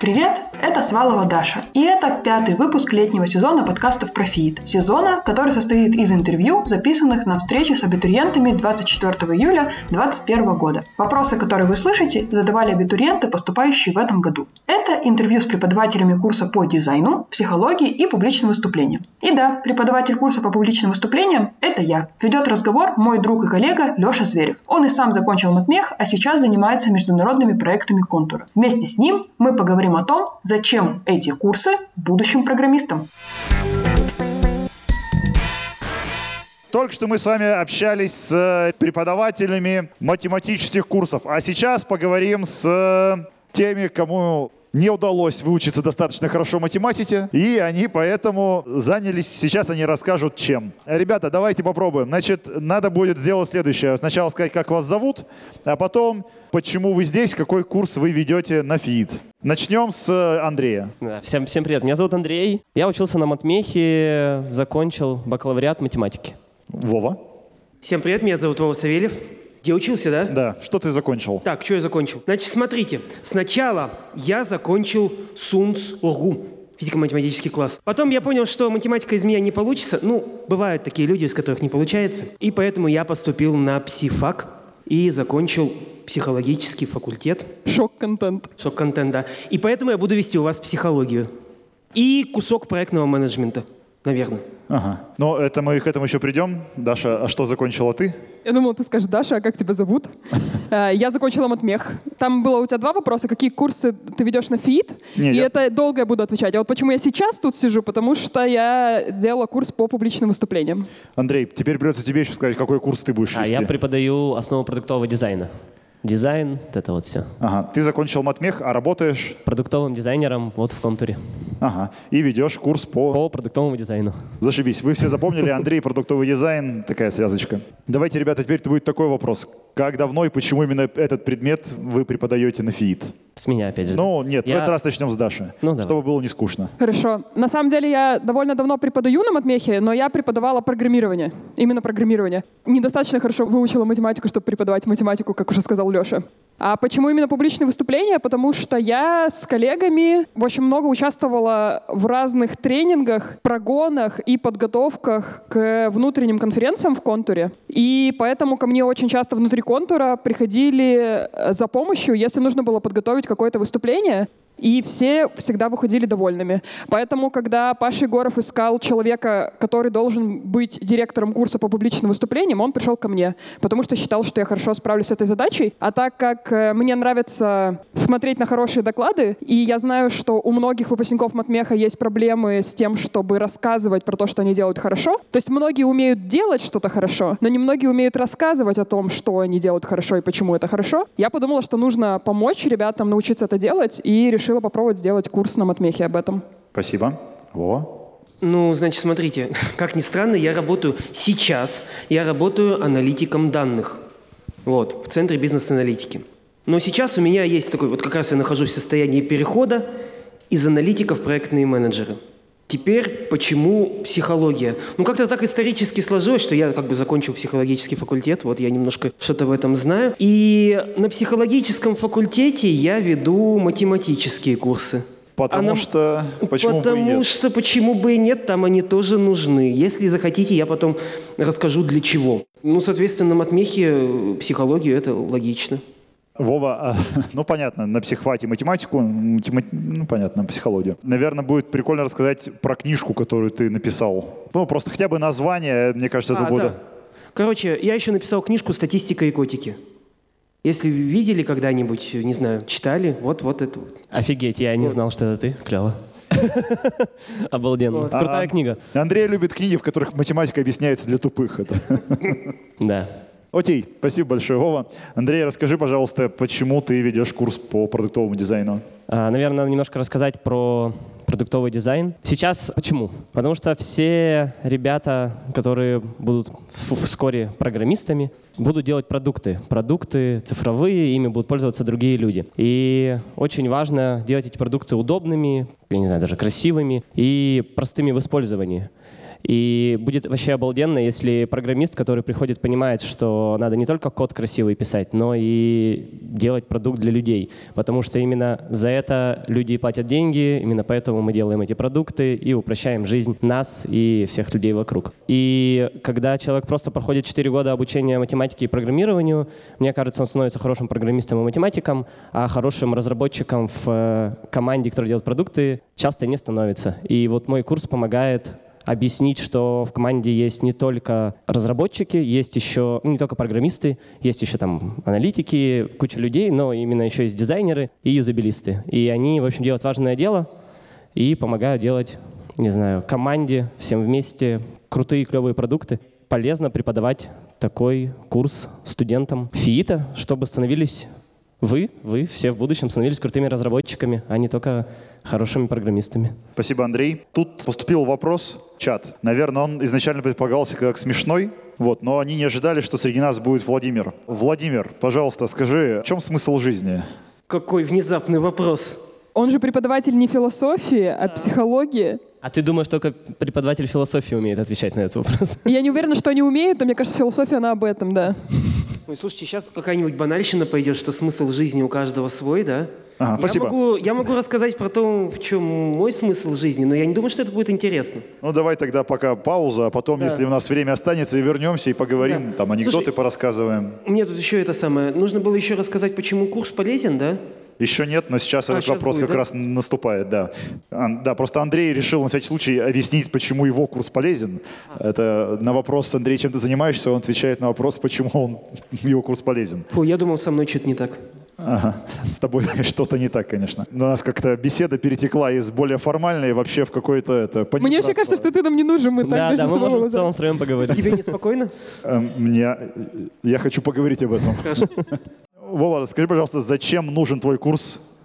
Привет, это Свалова Даша, и это пятый выпуск летнего сезона подкастов про ФИИД. Сезона, который состоит из интервью, записанных на встрече с абитуриентами 24 июля 2021 года. Вопросы, которые вы слышите, задавали абитуриенты, поступающие в этом году. Это интервью с преподавателями курса по дизайну, психологии и публичным выступлениям. И да, преподаватель курса по публичным выступлениям – это я. Ведет разговор мой друг и коллега Леша Зверев. Он и сам закончил матмех, а сейчас занимается международными проектами контура. Вместе с ним мы поговорим о том, зачем эти курсы будущим программистам. Только что мы с вами общались с э, преподавателями математических курсов, а сейчас поговорим с э, теми, кому не удалось выучиться достаточно хорошо математике, и они поэтому занялись, сейчас они расскажут чем. Ребята, давайте попробуем. Значит, надо будет сделать следующее. Сначала сказать, как вас зовут, а потом, почему вы здесь, какой курс вы ведете на ФИИД. Начнем с э, Андрея. Да, всем, всем привет, меня зовут Андрей. Я учился на матмехе, закончил бакалавриат математики. Вова. Всем привет, меня зовут Вова Савельев. Где учился, да? Да, что ты закончил? Так, что я закончил? Значит, смотрите, сначала я закончил СУНС ОРГУ, физико-математический класс. Потом я понял, что математика из меня не получится. Ну, бывают такие люди, из которых не получается. И поэтому я поступил на псифак и закончил психологический факультет. Шок-контент. Шок-контент, да. И поэтому я буду вести у вас психологию. И кусок проектного менеджмента, наверное. Ага. Но это мы к этому еще придем. Даша, а что закончила ты? Я думала, ты скажешь, Даша, а как тебя зовут? Э, Я закончила матмех. Там было у тебя два вопроса. Какие курсы ты ведешь на ФИИД? Не, И я- это долго я буду отвечать. А вот почему я сейчас тут сижу? Потому что я делала курс по публичным выступлениям. Андрей, теперь придется тебе еще сказать, какой курс ты будешь А вести. я преподаю основу продуктового дизайна. Дизайн, вот это вот все. Ага, ты закончил матмех, а работаешь? Продуктовым дизайнером вот в контуре. Ага, и ведешь курс по... По продуктовому дизайну. Зашибись. Вы все запомнили, Андрей, продуктовый дизайн, такая связочка. Давайте, ребята, теперь будет такой вопрос. Как давно и почему именно этот предмет вы преподаете на ФИИД? С меня опять же. Ну, нет, в Я- этот раз начнем с Даши, Ну, давай. чтобы было не скучно. Хорошо. На самом деле я довольно давно преподаю на матмехе, но я преподавала программирование. Именно программирование. Недостаточно хорошо выучила математику, чтобы преподавать математику, как уже сказал Леша. А почему именно публичные выступления? Потому что я с коллегами очень много участвовала в разных тренингах, прогонах и подготовках к внутренним конференциям в контуре. И поэтому ко мне очень часто внутри контура приходили э, за помощью, если нужно было подготовить какое-то выступление. И все всегда выходили довольными. Поэтому, когда Паша Егоров искал человека, который должен быть директором курса по публичным выступлениям, он пришел ко мне, потому что считал, что я хорошо справлюсь с этой задачей. А так как э, мне нравится смотреть на хорошие доклады, и я знаю, что у многих выпускников Матмеха есть проблемы с тем, чтобы рассказывать про то, что они делают хорошо. То есть многие умеют делать что-то хорошо, но не многие умеют рассказывать о том, что они делают хорошо и почему это хорошо. Я подумала, что нужно помочь ребятам научиться это делать, и решила попробовать сделать курс на Матмехе об этом. Спасибо. Вова. Ну, значит, смотрите, как ни странно, я работаю сейчас, я работаю аналитиком данных. Вот, в Центре бизнес-аналитики. Но сейчас у меня есть такой, вот как раз я нахожусь в состоянии перехода из аналитика в проектные менеджеры. Теперь почему психология? Ну, как-то так исторически сложилось, что я как бы закончил психологический факультет, вот я немножко что-то в этом знаю. И на психологическом факультете я веду математические курсы. Потому А нам- что... Почему бы и Потому нет? что почему бы и нет, там они тоже нужны. Если захотите, я потом расскажу для чего. Ну, соответственно, э, психологию это логично. Вова, а, ну понятно, на психфате математику, матема- ну понятно, психологию. Наверное, будет прикольно рассказать про книжку, которую ты написал. Ну, просто хотя бы название, мне кажется, это А, будет... да. Короче, я еще написал книжку «Статистика и котики». Если видели когда-нибудь, не знаю, читали, вот, вот это вот. Офигеть, я не знал, что это ты. Клево. Обалденно. Вот. Крутая А, книга. Андрей любит книги, в которых математика объясняется для тупых. Это. Да. Окей, спасибо большое, Вова. Андрей, расскажи, пожалуйста, почему ты ведешь курс по продуктовому дизайну? А, Наверное, надо немножко рассказать про продуктовый дизайн. Сейчас почему? Потому что все ребята, которые будут вскоре программистами, будут делать продукты. Продукты цифровые, ими будут пользоваться другие люди. И очень важно делать эти продукты удобными, я не знаю, даже красивыми и простыми в использовании. И будет вообще обалденно, если программист, который приходит, понимает, что надо не только код красивый писать, но и делать продукт для людей, потому что именно за это люди платят деньги, именно поэтому мы делаем эти продукты и упрощаем жизнь нас и всех людей вокруг. И когда человек просто проходит 4 года обучения математике и программированию, мне кажется, он становится хорошим программистом и математиком, а хорошим разработчиком в э, команде, которая делает продукты, часто не становится. И вот мой курс помогает объяснить, что в команде есть не только разработчики, есть еще не только программисты, есть еще там аналитики, куча людей, но именно еще есть дизайнеры и юзабилисты. И они, в общем, делают важное дело и помогают делать, не знаю, команде всем вместе крутые клевые продукты. Полезно преподавать такой курс студентам ФИИТа, чтобы становились вы, вы все в будущем становились крутыми разработчиками, а не только хорошими программистами. Спасибо, Андрей. Тут поступил вопрос, чат. Наверное, он изначально предполагался как смешной, вот, но они не ожидали, что среди нас будет Владимир. Владимир, пожалуйста, скажи, в чем смысл жизни? Какой внезапный вопрос. Он же преподаватель не философии, а психологии. А ты думаешь, только преподаватель философии умеет отвечать на этот вопрос? Я не уверена, что они умеют, но мне кажется, философия, она об этом, да. Ой, слушайте, сейчас какая-нибудь банальщина пойдет, что смысл жизни у каждого свой, да? Ага, я спасибо. Могу, я могу рассказать про то, в чем мой смысл жизни, но я не думаю, что это будет интересно. Ну, давай тогда пока пауза, а потом, Да. если у нас время останется, и вернемся, и поговорим, Да. там, анекдоты Слушай, порассказываем. Мне тут еще это самое. Нужно было еще рассказать, почему курс полезен, да? Еще нет, но сейчас А, этот сейчас вопрос будет, как да? раз наступает, да. Ан- Да, просто Андрей решил на всякий случай объяснить, почему его курс полезен. А. Это на вопрос, Андрей, чем ты занимаешься, он отвечает на вопрос, почему он, его курс полезен. Фу, я думал, со мной что-то не так. Ага. С тобой что-то не так, конечно. У нас как-то беседа перетекла из более формальной вообще в какое-то это Мне вообще кажется, что ты нам не нужен, мы так Да, да, мы можем в целом втроем поговорить. Тебе неспокойно? Эм, Мне... Я хочу поговорить об этом. Вова, скажи, пожалуйста, зачем нужен твой курс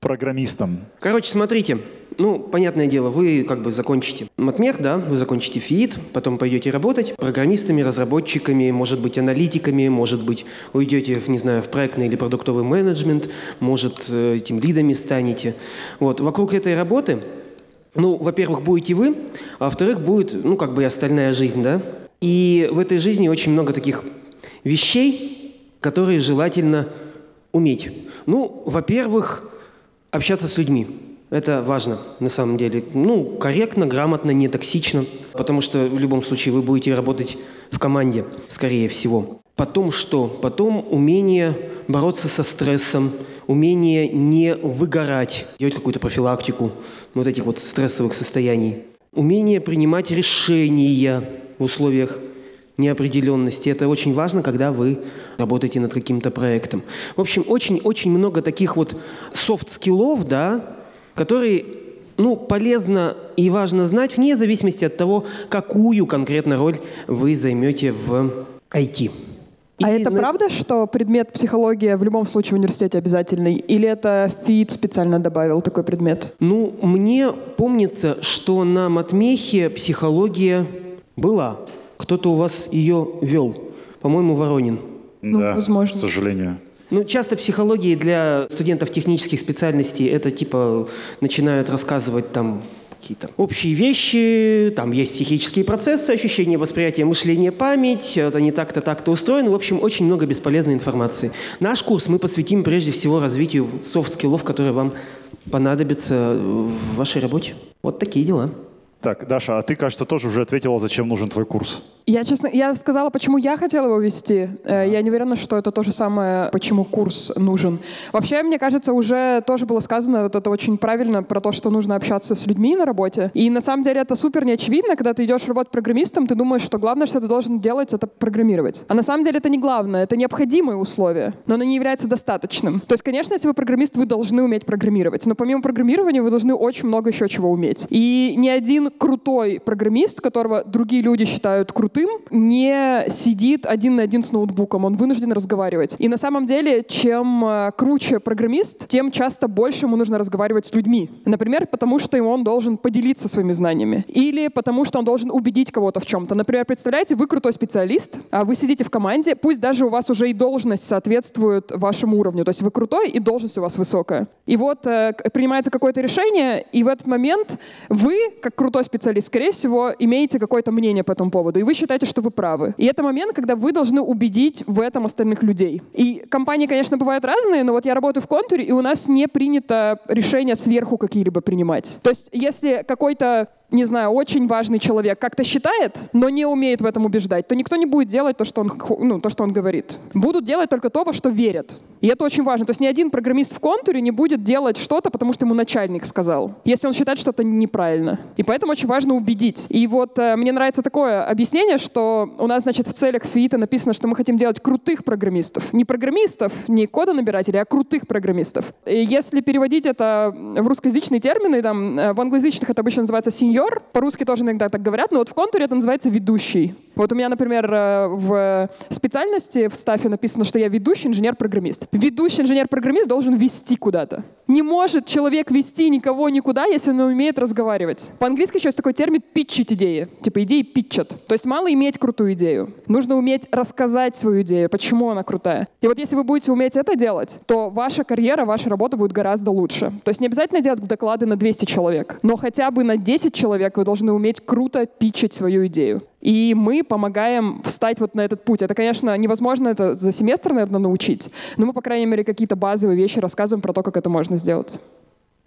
программистам? Короче, смотрите. Ну, понятное дело, вы как бы закончите матмех, да, вы закончите ФИИТ, потом пойдете работать программистами, разработчиками, может быть, аналитиками, может быть, уйдете, в, не знаю, в проектный или продуктовый менеджмент, может, э, этим лидами станете. Вот, вокруг этой работы, ну, во-первых, будете вы, а во-вторых, будет, ну, как бы и остальная жизнь, да. И в этой жизни очень много таких вещей, которые желательно уметь. Ну, во-первых, общаться с людьми. Это важно на самом деле. Ну, корректно, грамотно, не токсично, потому что в любом случае вы будете работать в команде, скорее всего. Потом что? Потом умение бороться со стрессом, умение не выгорать, делать какую-то профилактику вот этих вот стрессовых состояний. Умение принимать решения в условиях неопределенности. Это очень важно, когда вы работаете над каким-то проектом. В общем, очень-очень много таких вот софт-скиллов, да, которые ну, полезно и важно знать вне зависимости от того, какую конкретно роль вы займете в IT. А И это на- правда, что предмет психология в любом случае в университете обязательный? Или это ФИИТ специально добавил такой предмет? Ну, мне помнится, что на матмехе психология была. Кто-то у вас ее вел. По-моему, Воронин. Ну, да, возможно. к сожалению. Ну, часто психологии для студентов технических специальностей это типа начинают рассказывать там какие-то общие вещи, там есть психические процессы, ощущения, восприятие, мышление, память, это не так-то, так-то устроено. В общем, очень много бесполезной информации. Наш курс мы посвятим прежде всего развитию софт-скиллов, которые вам понадобятся в вашей работе. Вот такие дела. Так, Даша, а ты, кажется, тоже уже ответила, зачем нужен твой курс. Я, честно, я сказала, почему я хотела его вести. Э, Я не уверена, что это то же самое, почему курс нужен. Вообще, мне кажется, уже тоже было сказано, вот это очень правильно, про то, что нужно общаться с людьми на работе. И на самом деле это супер неочевидно, когда ты идешь работать программистом, ты думаешь, что главное, что ты должен делать, это программировать. А на самом деле это не главное, это необходимое условие, но оно не является достаточным. То есть, конечно, если вы программист, вы должны уметь программировать, но помимо программирования вы должны очень много еще чего уметь. И ни один крутой программист, которого другие люди считают крутым, не сидит один на один с ноутбуком, он вынужден разговаривать. И на самом деле, чем э, круче программист, тем часто больше ему нужно разговаривать с людьми. Например, потому что ему он должен поделиться своими знаниями. Или потому что он должен убедить кого-то в чем-то. Например, представляете, вы крутой специалист, а вы сидите в команде, пусть даже у вас уже и должность соответствует вашему уровню. То есть вы крутой, и должность у вас высокая. И вот э, принимается какое-то решение, и в этот момент вы, как крутой крутой специалист, скорее всего, имеете какое-то мнение по этому поводу, и вы считаете, что вы правы. И это момент, когда вы должны убедить в этом остальных людей. И компании, конечно, бывают разные, но вот я работаю в контуре, и у нас не принято решения сверху какие-либо принимать. То есть если какой-то не знаю, очень важный человек как-то считает, но не умеет в этом убеждать, то никто не будет делать то, что он, ну, то, что он говорит. Будут делать только то, во что верят. И это очень важно. То есть ни один программист в контуре не будет делать что-то, потому что ему начальник сказал, если он считает что-то неправильно. И поэтому очень важно убедить. И вот э, мне нравится такое объяснение, что у нас, значит, в целях ФИИТа написано, что мы хотим делать крутых программистов. Не программистов, не кодонабирателей, а крутых программистов. И если переводить это в русскоязычные термины, там, э, в англоязычных это обычно называется senior, сеньор, по-русски тоже иногда так говорят, но вот в контуре это называется ведущий. Вот у меня, например, э, в специальности в стафе написано, что я ведущий инженер-программист. Ведущий инженер-программист должен вести куда-то. Не может человек вести никого никуда, если он умеет разговаривать. По-английски еще есть такой термин «питчить идеи». Типа идеи питчат. То есть мало иметь крутую идею. Нужно уметь рассказать свою идею, почему она крутая. И вот если вы будете уметь это делать, то ваша карьера, ваша работа будет гораздо лучше. То есть не обязательно делать доклады на 200 человек, но хотя бы на 10 человек вы должны уметь круто пичить свою идею. И мы помогаем встать вот на этот путь. Это, конечно, невозможно это за семестр, наверное, научить, но мы, по крайней мере, какие-то базовые вещи рассказываем про то, как это можно сделать.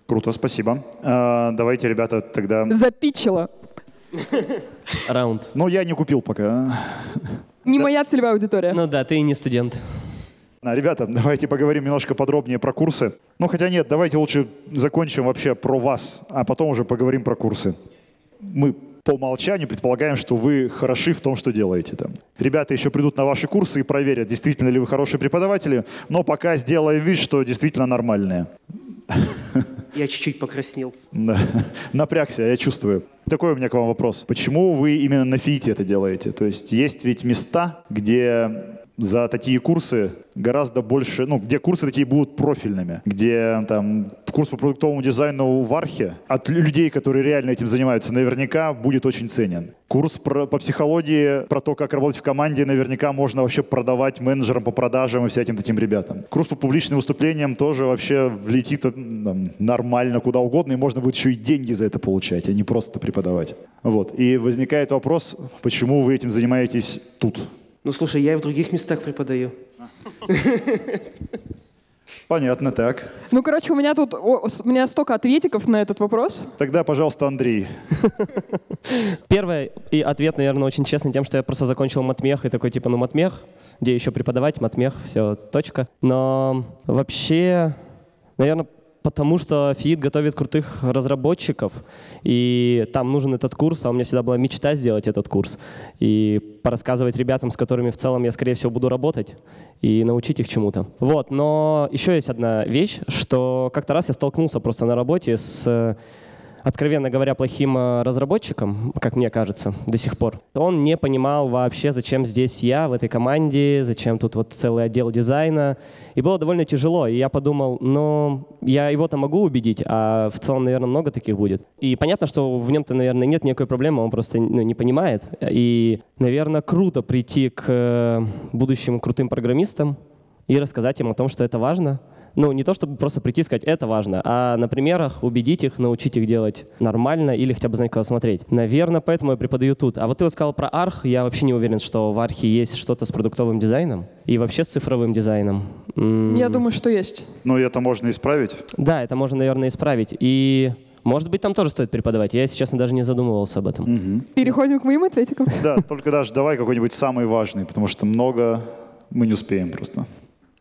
Круто, спасибо. А, давайте, ребята, тогда... Запичила. Раунд. Ну, я не купил пока. Не моя целевая аудитория. Ну да, ты и не студент. А, ребята, давайте поговорим немножко подробнее про курсы. Ну, хотя нет, давайте лучше закончим вообще про вас, а потом уже поговорим про курсы мы по умолчанию предполагаем, что вы хороши в том, что делаете. Там. Ребята еще придут на ваши курсы и проверят, действительно ли вы хорошие преподаватели, но пока сделаем вид, что действительно нормальные. Я чуть-чуть покраснел. Да. Напрягся, я чувствую. Такой у меня к вам вопрос. Почему вы именно на ФИИТе это делаете? То есть есть ведь места, где за такие курсы гораздо больше, ну, где курсы такие будут профильными, где там курс по продуктовому дизайну в Архе от людей, которые реально этим занимаются, наверняка будет очень ценен. Курс про, по психологии, про то, как работать в команде, наверняка можно вообще продавать менеджерам по продажам и всяким таким ребятам. Курс по публичным выступлениям тоже вообще влетит там, нормально куда угодно, и можно будет еще и деньги за это получать, а не просто преподавать. Вот. И возникает вопрос, почему вы этим занимаетесь тут? Ну, слушай, я и в других местах преподаю. Понятно, так. Ну, короче, у меня тут о, у меня столько ответиков на этот вопрос. Тогда, пожалуйста, Андрей. Первый и ответ, наверное, очень честный тем, что я просто закончил матмех и такой, типа, ну, матмех, где еще преподавать, матмех, все, точка. Но вообще, наверное, потому что Фиит готовит крутых разработчиков, и там нужен этот курс, а у меня всегда была мечта сделать этот курс, и порассказывать ребятам, с которыми в целом я, скорее всего, буду работать, и научить их чему-то. Вот, но еще есть одна вещь, что как-то раз я столкнулся просто на работе с откровенно говоря, плохим э, разработчиком, как мне кажется, до сих пор. Он не понимал вообще, зачем здесь я в этой команде, зачем тут вот целый отдел дизайна. И было довольно тяжело. И я подумал, ну, я его-то могу убедить, а в целом, наверное, много таких будет. И понятно, что в нем-то, наверное, нет никакой проблемы, он просто ну, не понимает. И, наверное, круто прийти к э, будущим крутым программистам и рассказать им о том, что это важно, ну, не то, чтобы просто прийти и сказать, это важно, а на примерах убедить их, научить их делать нормально или хотя бы знать, куда смотреть. Наверное, поэтому я преподаю тут. А вот ты вот сказал про арх, я вообще не уверен, что в архе есть что-то с продуктовым дизайном и вообще с цифровым дизайном. Я думаю, что есть. Ну, это можно исправить? Да, это можно, наверное, исправить. И может быть, там тоже стоит преподавать. Я, если честно, даже не задумывался об этом. Угу. Переходим к моим ответикам. Да, только даже давай какой-нибудь самый важный, потому что много мы не успеем просто.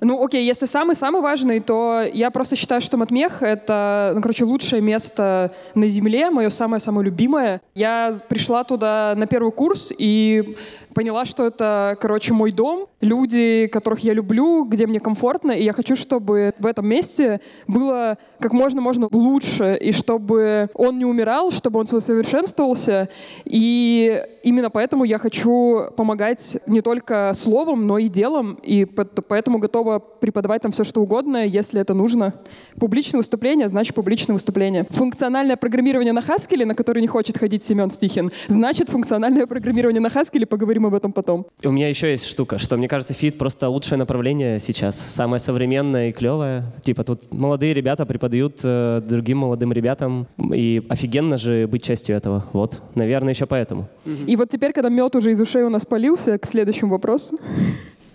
Ну, окей, если самый-самый важный, то я просто считаю, что Матмех — это, ну, короче, лучшее место на Земле, мое самое-самое любимое. Я пришла туда на первый курс, и поняла, что это, короче, мой дом, люди, которых я люблю, где мне комфортно, и я хочу, чтобы в этом месте было как можно можно лучше, и чтобы он не умирал, чтобы он совершенствовался. И именно поэтому я хочу помогать не только словом, но и делом, и поэтому готова преподавать там все, что угодно, если это нужно. Публичное выступление, значит публичное выступление. Функциональное программирование на Haskell, на который не хочет ходить Семен Стихин, значит функциональное программирование на Haskell, поговорим поговорим об этом потом. И у меня еще есть штука, что мне кажется, фит просто лучшее направление сейчас, самое современное и клевое. Типа тут молодые ребята преподают э, другим молодым ребятам, и офигенно же быть частью этого. Вот, наверное, еще поэтому. И вот теперь, когда мед уже из ушей у нас полился, к следующему вопросу.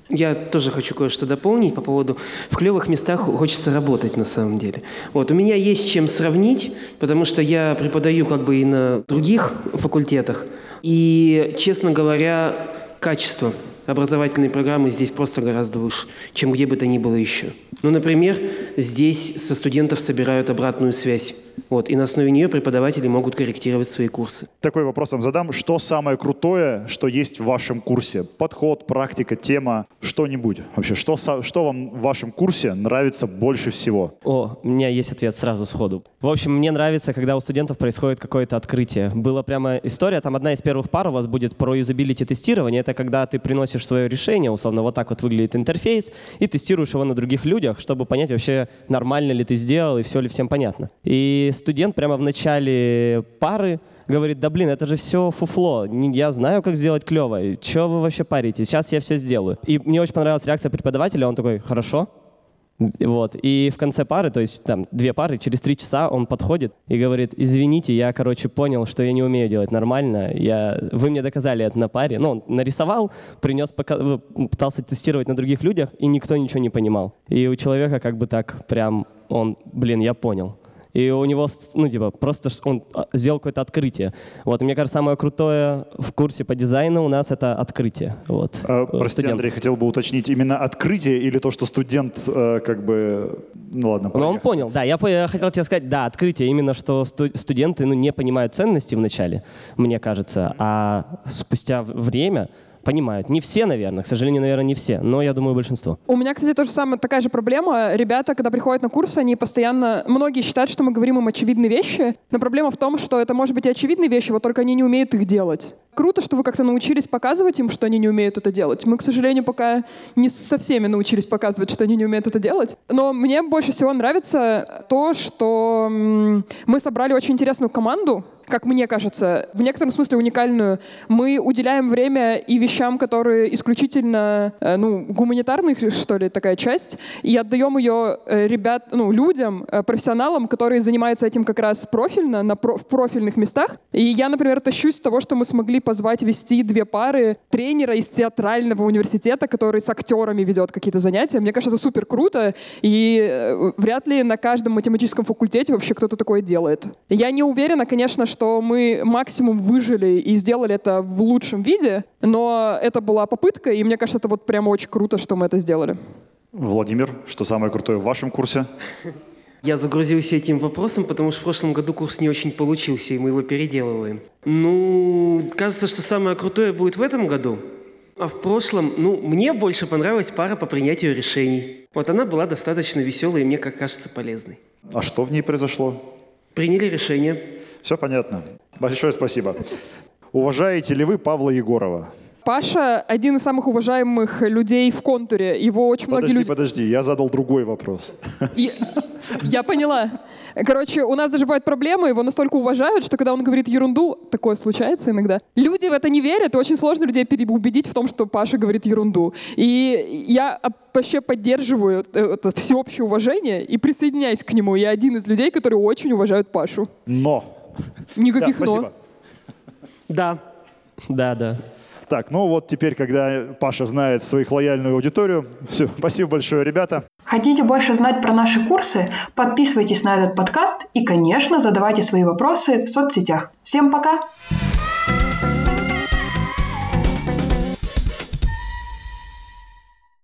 Я тоже хочу кое-что дополнить по поводу в клевых местах хочется работать на самом деле. Вот у меня есть чем сравнить, потому что я преподаю как бы и на других факультетах, и честно говоря, качество образовательной программы здесь просто гораздо выше, чем где бы то ни было еще. Ну, например, здесь со студентов собирают обратную связь. Вот, и на основе нее преподаватели могут корректировать свои курсы. Такой вопрос вам задам. Что самое крутое, что есть в вашем курсе? Подход, практика, тема, что-нибудь. Вообще, что, что вам в вашем курсе нравится больше всего? О, у меня есть ответ сразу сходу. В общем, мне нравится, когда у студентов происходит какое-то открытие. Была прямо история, там одна из первых пар у вас будет про юзабилити тестирование. Это когда ты приносишь свое решение, условно, вот так вот выглядит интерфейс, и тестируешь его на других людях, чтобы понять вообще, нормально ли ты сделал и все ли всем понятно. И студент прямо в начале пары говорит, да блин, это же все фуфло, я знаю, как сделать клево, что вы вообще парите, сейчас я все сделаю. И мне очень понравилась реакция преподавателя, он такой, хорошо, вот. И в конце пары, то есть там две пары, через три часа он подходит и говорит, извините, я, короче, понял, что я не умею делать нормально. Я... Вы мне доказали это на паре. Ну, он нарисовал, принес, пока... Ну, пытался тестировать на других людях, и никто ничего не понимал. И у человека как бы так прям, он, блин, я понял и у него, ну, типа, просто он а, сделал какое-то открытие. Вот, и мне кажется, самое крутое в курсе по дизайну у нас это открытие. Вот. А, простите, студент. Андрей, хотел бы уточнить, именно открытие или то, что студент э, как бы... Ну ладно, Ну, он понял, да. Я, я хотел тебе сказать, да, открытие. Именно, что сту студенты ну, не понимают ценности вначале, мне кажется, а спустя время понимают. Не все, наверное, к сожалению, наверное, не все, но я думаю, большинство. У меня, кстати, тоже самая такая же проблема. Ребята, когда приходят на курсы, они постоянно... Многие считают, что мы говорим им очевидные вещи, но проблема в том, что это может быть и очевидные вещи, вот только они не умеют их делать. Круто, что вы как-то научились показывать им, что они не умеют это делать. Мы, к сожалению, пока не со всеми научились показывать, что они не умеют это делать. Но мне больше всего нравится то, что мы собрали очень интересную команду, как мне кажется, в некотором смысле уникальную. Мы уделяем время и вещам, которые исключительно, э, ну, гуманитарных, что ли, такая часть, и отдаем ее э, ребят, ну, людям, э, профессионалам, которые занимаются этим как раз профильно, на в профильных местах. И я, например, тащусь с того, что мы смогли позвать вести две пары тренера из театрального университета, который с актерами ведет какие-то занятия. Мне кажется, это супер круто, и вряд ли на каждом математическом факультете вообще кто-то такое делает. Я не уверена, конечно, что мы максимум выжили и сделали это в лучшем виде, но это была попытка, и мне кажется, это вот прямо очень круто, что мы это сделали. Владимир, что самое крутое в вашем курсе? Я загрузился этим вопросом, потому что в прошлом году курс не очень получился, и мы его переделываем. Ну, кажется, что самое крутое будет в этом году. А в прошлом, ну, мне больше понравилась пара по принятию решений. Вот она была достаточно веселой и мне, как кажется, полезной. А что в ней произошло? Приняли решение. Все понятно. Большое спасибо. Уважаете ли вы Павла Егорова? Паша один из самых уважаемых людей в контуре. Его очень подожди, многие люди... Подожди, я задал другой вопрос. Я поняла. Короче, у нас даже бывают проблемы, его настолько уважают, что когда он говорит ерунду, такое случается иногда, люди в это не верят, и очень сложно людей переубедить в том, что Паша говорит ерунду. И я вообще поддерживаю это всеобщее уважение и присоединяюсь к нему. Я один из людей, которые очень уважают Пашу. Но Никаких да, но. Да. Да, да. Так, ну вот теперь, когда Паша знает своих лояльную аудиторию, все, спасибо большое, ребята. Хотите больше знать про наши курсы? Подписывайтесь на этот подкаст и, конечно, задавайте свои вопросы в соцсетях. Всем пока! Пока!